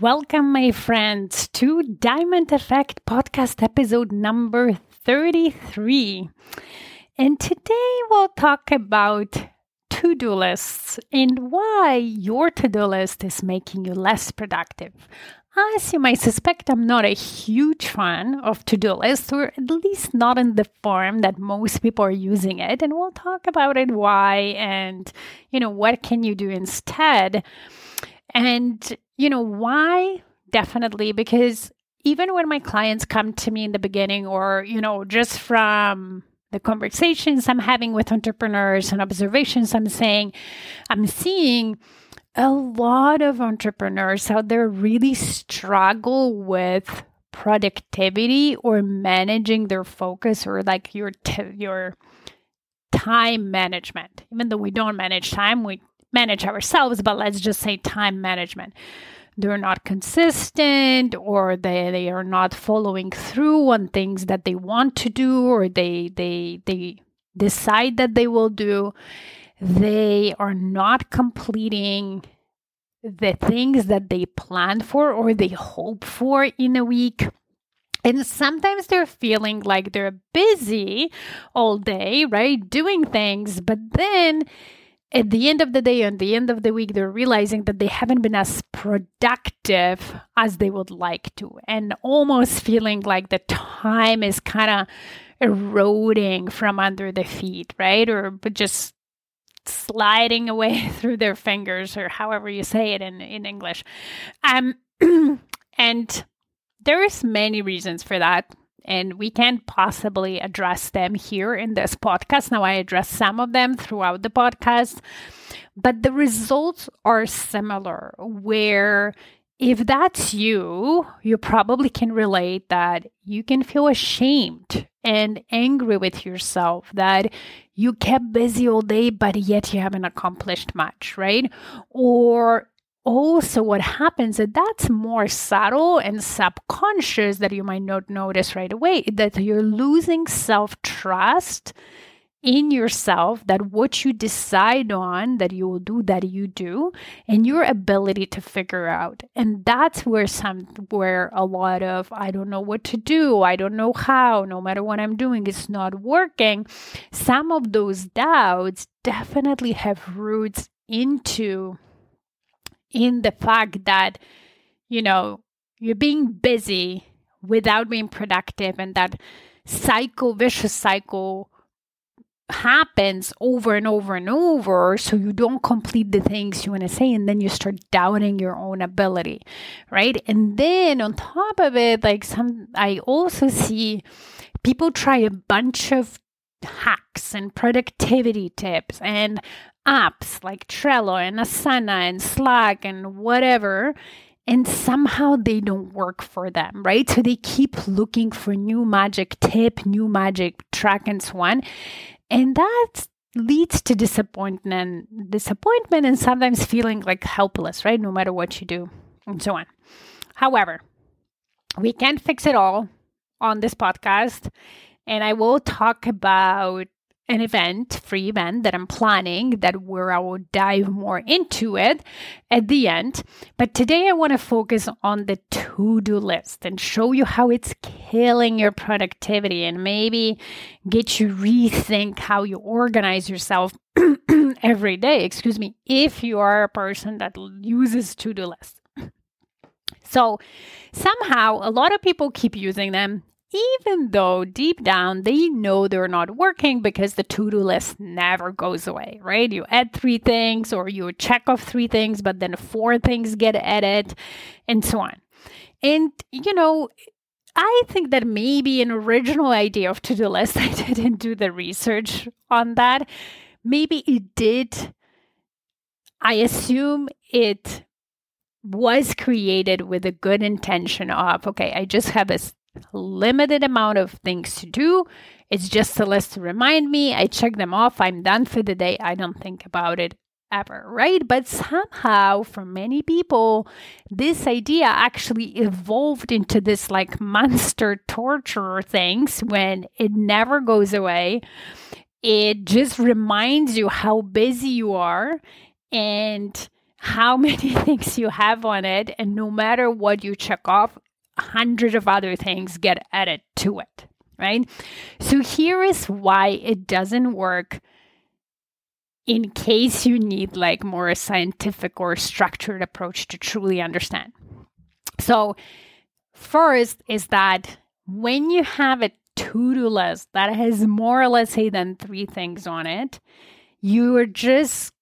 Welcome, my friends, to Diamond Effect podcast episode number 33. And today we'll talk about to do lists and why your to do list is making you less productive. As you might suspect, I'm not a huge fan of to do lists, or at least not in the form that most people are using it. And we'll talk about it why and, you know, what can you do instead. And you know, why? Definitely because even when my clients come to me in the beginning, or, you know, just from the conversations I'm having with entrepreneurs and observations I'm saying, I'm seeing a lot of entrepreneurs out there really struggle with productivity or managing their focus or like your t- your time management even though we don't manage time we manage ourselves, but let's just say time management. They're not consistent or they, they are not following through on things that they want to do or they they they decide that they will do. They are not completing the things that they planned for or they hope for in a week. And sometimes they're feeling like they're busy all day, right? Doing things, but then at the end of the day, and the end of the week, they're realizing that they haven't been as productive as they would like to, and almost feeling like the time is kind of eroding from under the feet, right? Or just sliding away through their fingers, or however you say it in, in English. Um, and there's many reasons for that and we can't possibly address them here in this podcast. Now, I address some of them throughout the podcast, but the results are similar. Where if that's you, you probably can relate that you can feel ashamed and angry with yourself that you kept busy all day, but yet you haven't accomplished much, right? Or also what happens is that's more subtle and subconscious that you might not notice right away that you're losing self-trust in yourself that what you decide on that you will do that you do and your ability to figure out. And that's where some where a lot of i don't know what to do i don't know how no matter what i'm doing it's not working. Some of those doubts definitely have roots into in the fact that, you know, you're being busy without being productive and that cycle, vicious cycle happens over and over and over so you don't complete the things you want to say and then you start doubting your own ability right? And then on top of it like some i also see people try a bunch of hacks and productivity tips and apps like Trello and Asana and Slack and whatever, and somehow they don't work for them, right? So they keep looking for new magic tip, new magic track, and so on. And that leads to disappointment, disappointment, and sometimes feeling like helpless, right? No matter what you do, and so on. However, we can't fix it all on this podcast. And I will talk about an event, free event that I'm planning that where I will dive more into it at the end. But today I want to focus on the to-do list and show you how it's killing your productivity and maybe get you rethink how you organize yourself every day, excuse me, if you are a person that uses to-do lists. So somehow a lot of people keep using them, even though deep down they know they're not working because the to do list never goes away, right? You add three things or you check off three things, but then four things get added and so on. And, you know, I think that maybe an original idea of to do list, I didn't do the research on that. Maybe it did. I assume it was created with a good intention of, okay, I just have a limited amount of things to do. It's just a list to remind me. I check them off. I'm done for the day. I don't think about it ever, right? But somehow, for many people, this idea actually evolved into this like monster torture things when it never goes away. It just reminds you how busy you are and how many things you have on it. And no matter what you check off, hundreds of other things get added to it, right? So here is why it doesn't work in case you need like more scientific or structured approach to truly understand. So first is that when you have a to-do list that has more or less say than three things on it, you are just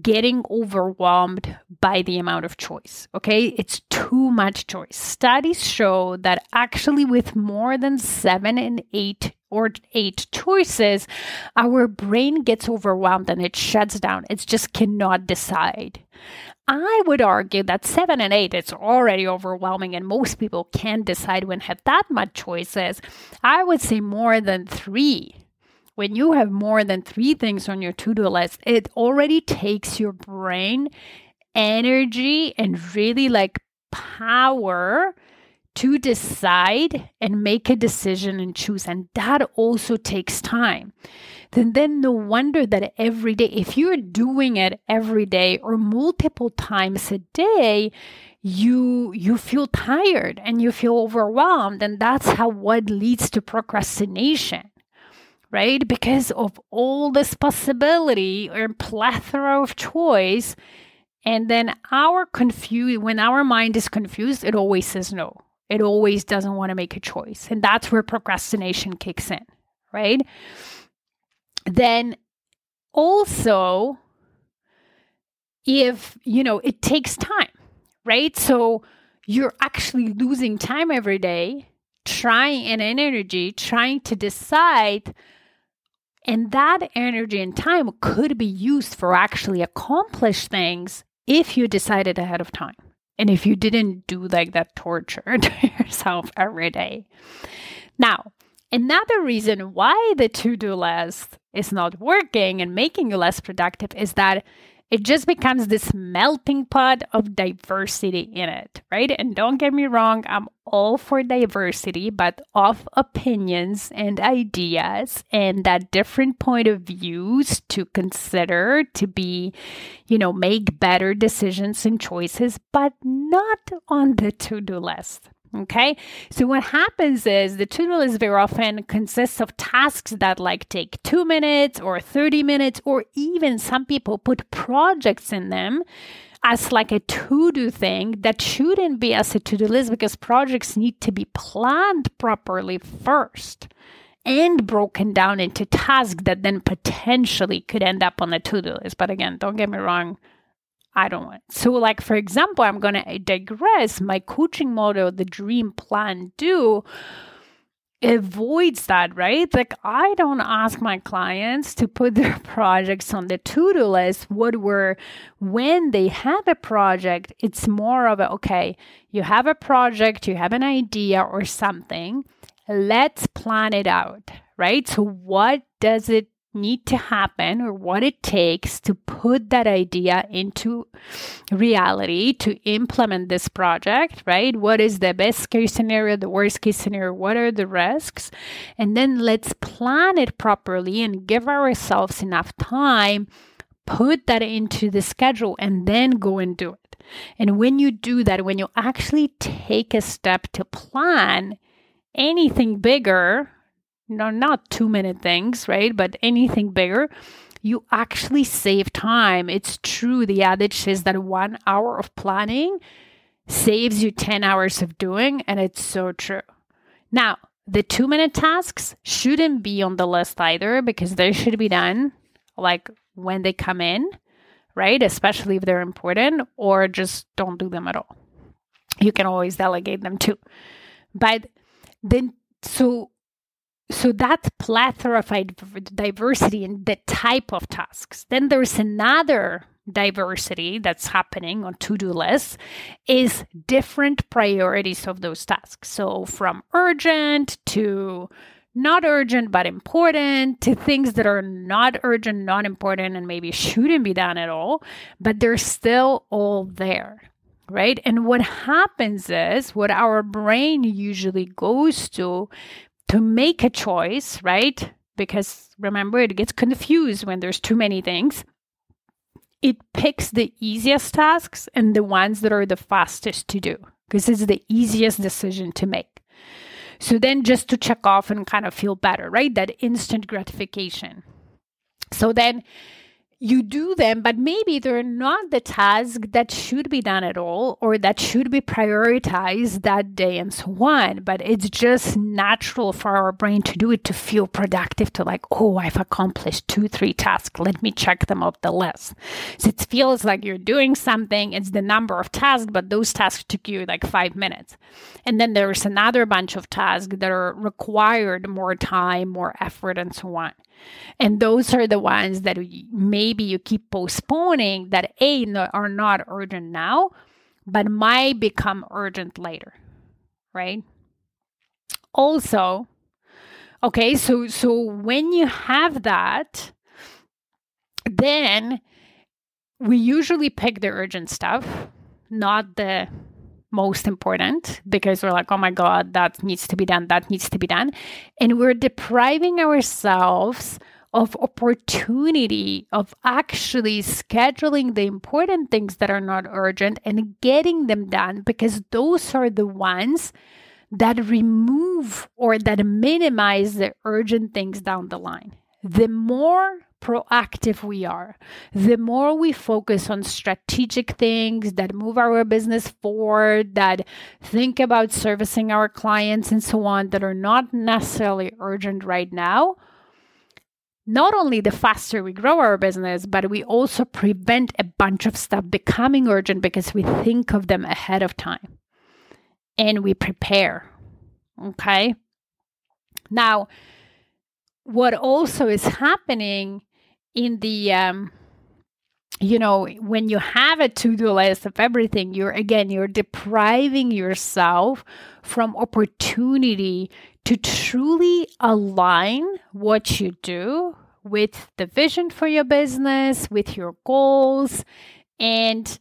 getting overwhelmed by the amount of choice. Okay, it's too much choice. Studies show that actually, with more than seven and eight or eight choices, our brain gets overwhelmed and it shuts down. It just cannot decide. I would argue that seven and eight is already overwhelming, and most people can't decide when have that much choices. I would say more than three when you have more than three things on your to do list, it already takes your brain energy and really like power to decide and make a decision and choose. And that also takes time. Then, then no wonder that every day, if you're doing it every day or multiple times a day, you you feel tired and you feel overwhelmed and that's how what leads to procrastination right? Because of all this possibility or plethora of choice. And then our confused when our mind is confused, it always says no. It always doesn't want to make a choice. And that's where procrastination kicks in, right? Then also if, you know, it takes time, right? So you're actually losing time every day trying and energy trying to decide and that energy and time could be used for actually accomplish things if you decided ahead of time. And if you didn't do like that torture to yourself every day. Now, another reason why the to do list is not working and making you less productive is that it just becomes this melting pot of diversity in it, right? And don't get me wrong, I'm all for diversity, but of opinions and ideas and that different point of views to consider to be, you know, make better decisions and choices, but not on the to do list. Okay. So what happens is the to-do list very often consists of tasks that like take two minutes or 30 minutes, or even some people put projects in them as like a to-do thing that shouldn't be as a to-do list because projects need to be planned properly first and broken down into tasks that then potentially could end up on the to-do list. But again, don't get me wrong, I don't want. So, like for example, I'm gonna digress. My coaching model, the Dream Plan Do, avoids that, right? Like I don't ask my clients to put their projects on the to-do list. What were when they have a project, it's more of a okay, you have a project, you have an idea or something. Let's plan it out, right? So what does it need to happen or what it takes to put that idea into reality to implement this project, right? What is the best case scenario, the worst case scenario, what are the risks? And then let's plan it properly and give ourselves enough time, put that into the schedule, and then go and do it. And when you do that, when you actually take a step to plan anything bigger, no, not two minute things, right? But anything bigger, you actually save time. It's true. The adage says that one hour of planning saves you 10 hours of doing. And it's so true. Now, the two minute tasks shouldn't be on the list either because they should be done like when they come in, right? Especially if they're important, or just don't do them at all. You can always delegate them too. But then, so so that plethora of diversity in the type of tasks. Then there's another diversity that's happening on to-do lists is different priorities of those tasks. So from urgent to not urgent but important to things that are not urgent, not important, and maybe shouldn't be done at all, but they're still all there. Right. And what happens is what our brain usually goes to to make a choice, right? Because remember, it gets confused when there's too many things it picks the easiest tasks and the ones that are the fastest to do because it's the easiest decision to make. So then just to check off and kind of feel better, right? That instant gratification. So then you do them, but maybe they're not the task that should be done at all or that should be prioritized that day and so on. But it's just natural for our brain to do it to feel productive, to like, oh, I've accomplished two, three tasks. Let me check them off the list. So it feels like you're doing something. It's the number of tasks, but those tasks took you like five minutes. And then there's another bunch of tasks that are required more time, more effort, and so on. And those are the ones that maybe you keep postponing that A, are not urgent now, but might become urgent later, right? Also, okay, so so when you have that, then we usually pick the urgent stuff, not the most important because we're like, oh my God, that needs to be done, that needs to be done. And we're depriving ourselves of opportunity of actually scheduling the important things that are not urgent and getting them done because those are the ones that remove or that minimize the urgent things down the line. The more proactive we are, the more we focus on strategic things that move our business forward, that think about servicing our clients and so on, that are not necessarily urgent right now, not only the faster we grow our business, but we also prevent a bunch of stuff becoming urgent because we think of them ahead of time and we prepare. Okay. Now, what also is happening in the um, you know when you have a to-do list of everything you're again you're depriving yourself from opportunity to truly align what you do with the vision for your business with your goals and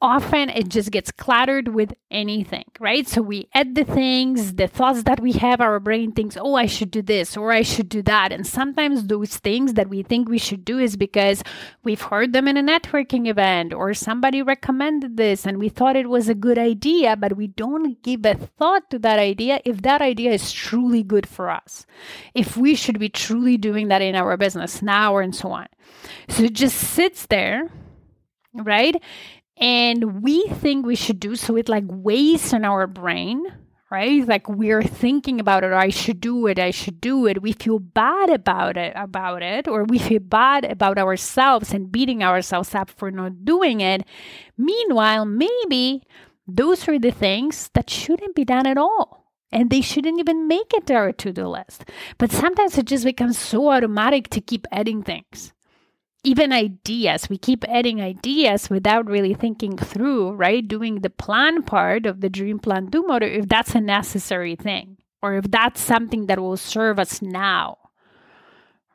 often it just gets cluttered with anything, right? So we add the things, the thoughts that we have, our brain thinks, oh, I should do this or I should do that. And sometimes those things that we think we should do is because we've heard them in a networking event or somebody recommended this and we thought it was a good idea, but we don't give a thought to that idea if that idea is truly good for us, if we should be truly doing that in our business now or and so on. So it just sits there right? And we think we should do so it like weighs on our brain right? Like we're thinking about it i should do it i should do it. We feel bad about it about it or we feel bad about ourselves and beating ourselves up for not doing it. Meanwhile maybe those are the things that shouldn't be done at all and they shouldn't even make it to our to-do list. But sometimes it just becomes so automatic to keep adding things even ideas. We keep adding ideas without really thinking through right? Doing the plan part of the dream plan do motor if that's a necessary thing or if that's something that will serve us now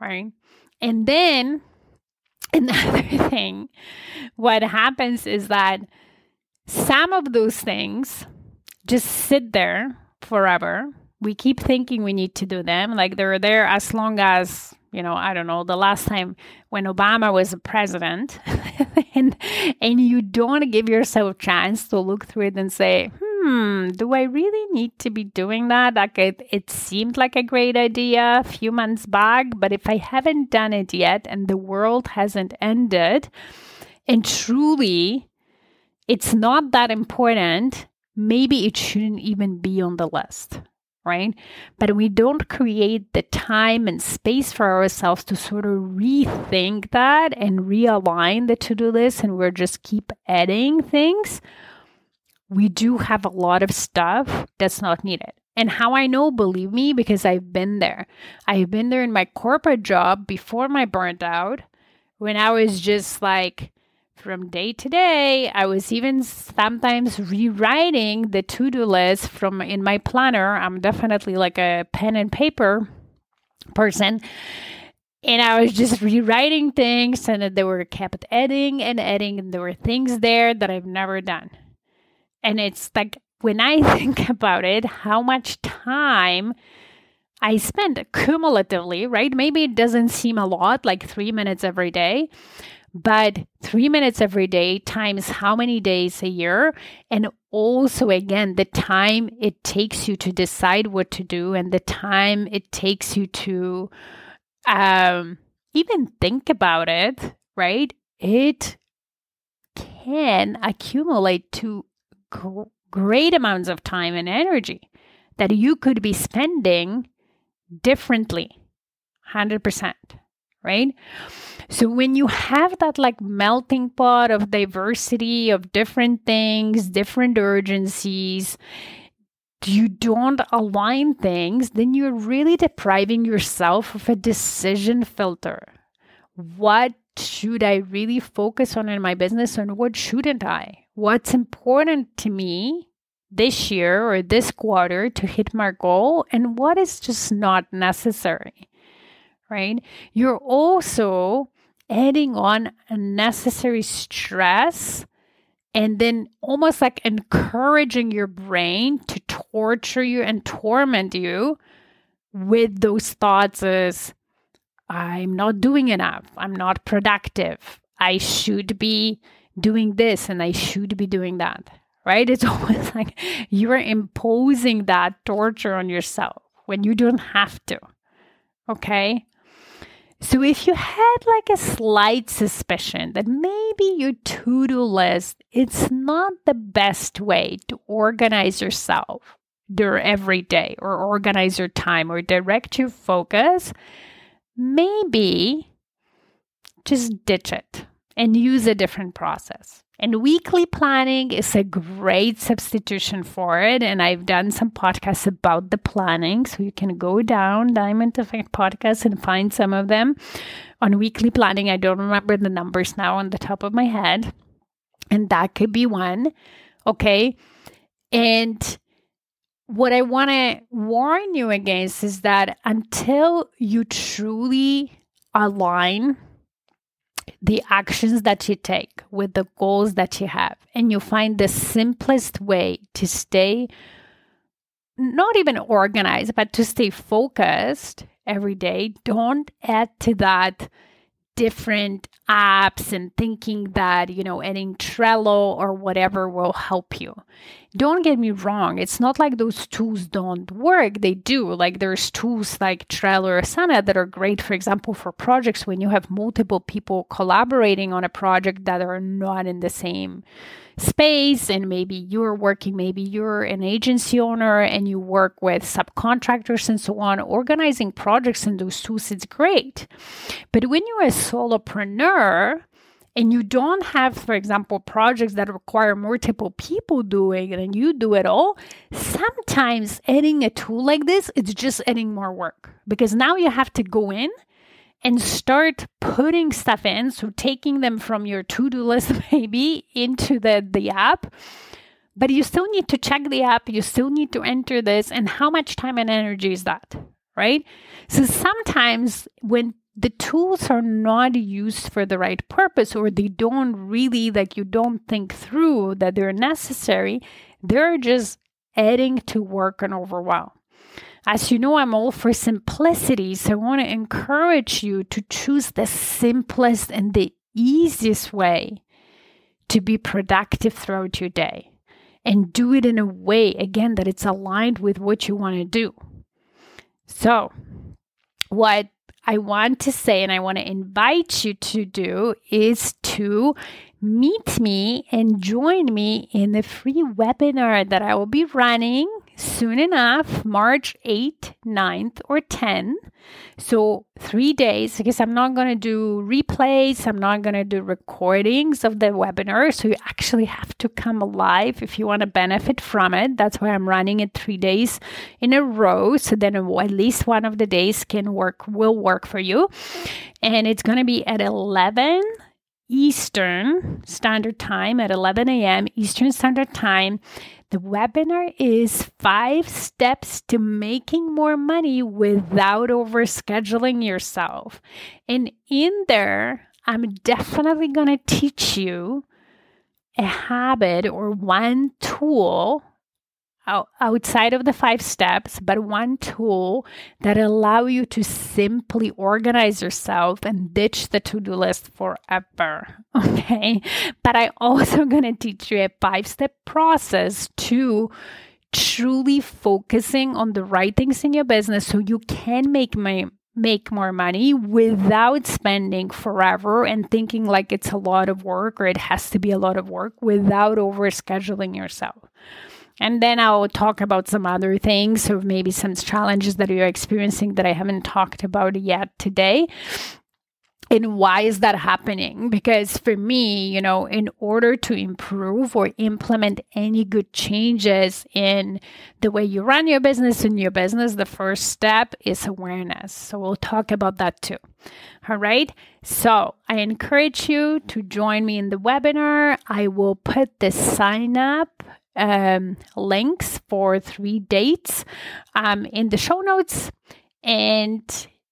right? And then another thing what happens is that some of those things just sit there forever. We keep thinking we need to do them. Like they're there as long as you know, I don't know, the last time when Obama was a president, and and you don't give yourself a chance to look through it and say, hmm, do I really need to be doing that? Like it, it seemed like a great idea a few months back, but if I haven't done it yet and the world hasn't ended, and truly it's not that important, maybe it shouldn't even be on the list, right? But we don't create the time and space for ourselves to sort of rethink that and realign the to do list, and we're just keep adding things. We do have a lot of stuff that's not needed. And how I know, believe me, because I've been there. I've been there in my corporate job before my burnt out when I was just like, from day to day, I was even sometimes rewriting the to do list from in my planner. I'm definitely like a pen and paper person. And I was just rewriting things, and they were kept adding and adding, and there were things there that I've never done. And it's like when I think about it, how much time I spend cumulatively, right? Maybe it doesn't seem a lot, like three minutes every day, but three minutes every day times how many days a year? And also again the time it takes you to decide what to do and the time it takes you to um, even think about it right? It can accumulate to gr- great amounts of time and energy that you could be spending differently 100% right so when you have that like melting pot of diversity of different things, different urgencies, you don't align things, then you're really depriving yourself of a decision filter. What should I really focus on in my business and what shouldn't I? What's important to me this year or this quarter to hit my goal and what is just not necessary? Right? You're also adding on unnecessary stress and then almost like encouraging your brain to torture you and torment you with those thoughts as I'm not doing enough, I'm not productive, I should be doing this and I should be doing that. Right? It's almost like you're imposing that torture on yourself when you don't have to. Okay? So, if you had like a slight suspicion that maybe your to do list it's not the best way to organize yourself your every day or organize your time or direct your focus, maybe just ditch it and use a different process. And weekly planning is a great substitution for it. And I've done some podcasts about the planning. So you can go down Diamond Effect podcast and find some of them on weekly planning. I don't remember the numbers now on the top of my head. And that could be one. Okay. And what I want to warn you against is that until you truly align the actions that you take with the goals that you have and you find the simplest way to stay not even organized but to stay focused every day don't add to that different apps and thinking that, you know, adding Trello or whatever will help you. Don't get me wrong. It's not like those tools don't work. They do. Like there's tools like Trello or Asana that are great, for example, for projects when you have multiple people collaborating on a project that are not in the same space and maybe you're working maybe you're an agency owner and you work with subcontractors and so on organizing projects in those tools it's great but when you're a solopreneur and you don't have, for example, projects that require multiple people doing it and you do it all, sometimes adding a tool like this, it's just adding more work because now you have to go in and start putting stuff in. So taking them from your to-do list maybe into the, the app. But you still need to check the app, you still need to enter this, and how much time and energy is that? Right? So sometimes when the tools are not used for the right purpose or they don't really like you don't think through that they're necessary, they're just adding to work and overwhelm. As you know, I'm all for simplicity, so I want to encourage you to choose the simplest and the easiest way to be productive throughout your day and do it in a way, again, that it's aligned with what you want to do. So, what I want to say and I want to invite you to do is to meet me and join me in the free webinar that I will be running soon enough, March 8th, 9th, or 10th. So, three days, because I'm not going to do replays, I'm not going to do recordings of the webinar. So, you actually have to come alive if you want to benefit from it. That's why I'm running it three days in a row. So, then at least one of the days can work, will work for you. And it's going to be at 11 Eastern Standard Time at 11 a.m. Eastern Standard Time. The webinar is five steps to making more money without overscheduling yourself. And in there, I'm definitely going to teach you a habit or one tool outside of the five steps, but one tool that allow you to simply organize yourself and ditch the to-do list forever. Okay. But I also going to teach you a five-step process to truly focusing on the right things in your business so you can make my make more money without spending forever and thinking like it's a lot of work or it has to be a lot of work without overscheduling yourself. And then I'll talk about some other things, or maybe some challenges that you're experiencing that I haven't talked about yet today. And why is that happening? Because for me, you know, in order to improve or implement any good changes in the way you run your business in your business, the first step is awareness. So we'll talk about that too. All right. So I encourage you to join me in the webinar. I will put the sign up um, links for three dates um, in the show notes. And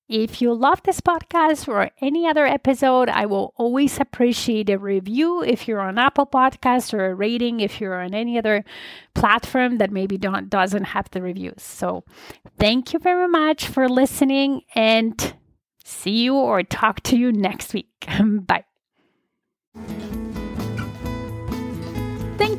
if you love this podcast or any other episode, I will always appreciate a review if you're on Apple Podcasts or a rating if you're on any other platform that maybe don't doesn't have the reviews. So thank you very much for listening and see you or talk to you next week. Bye.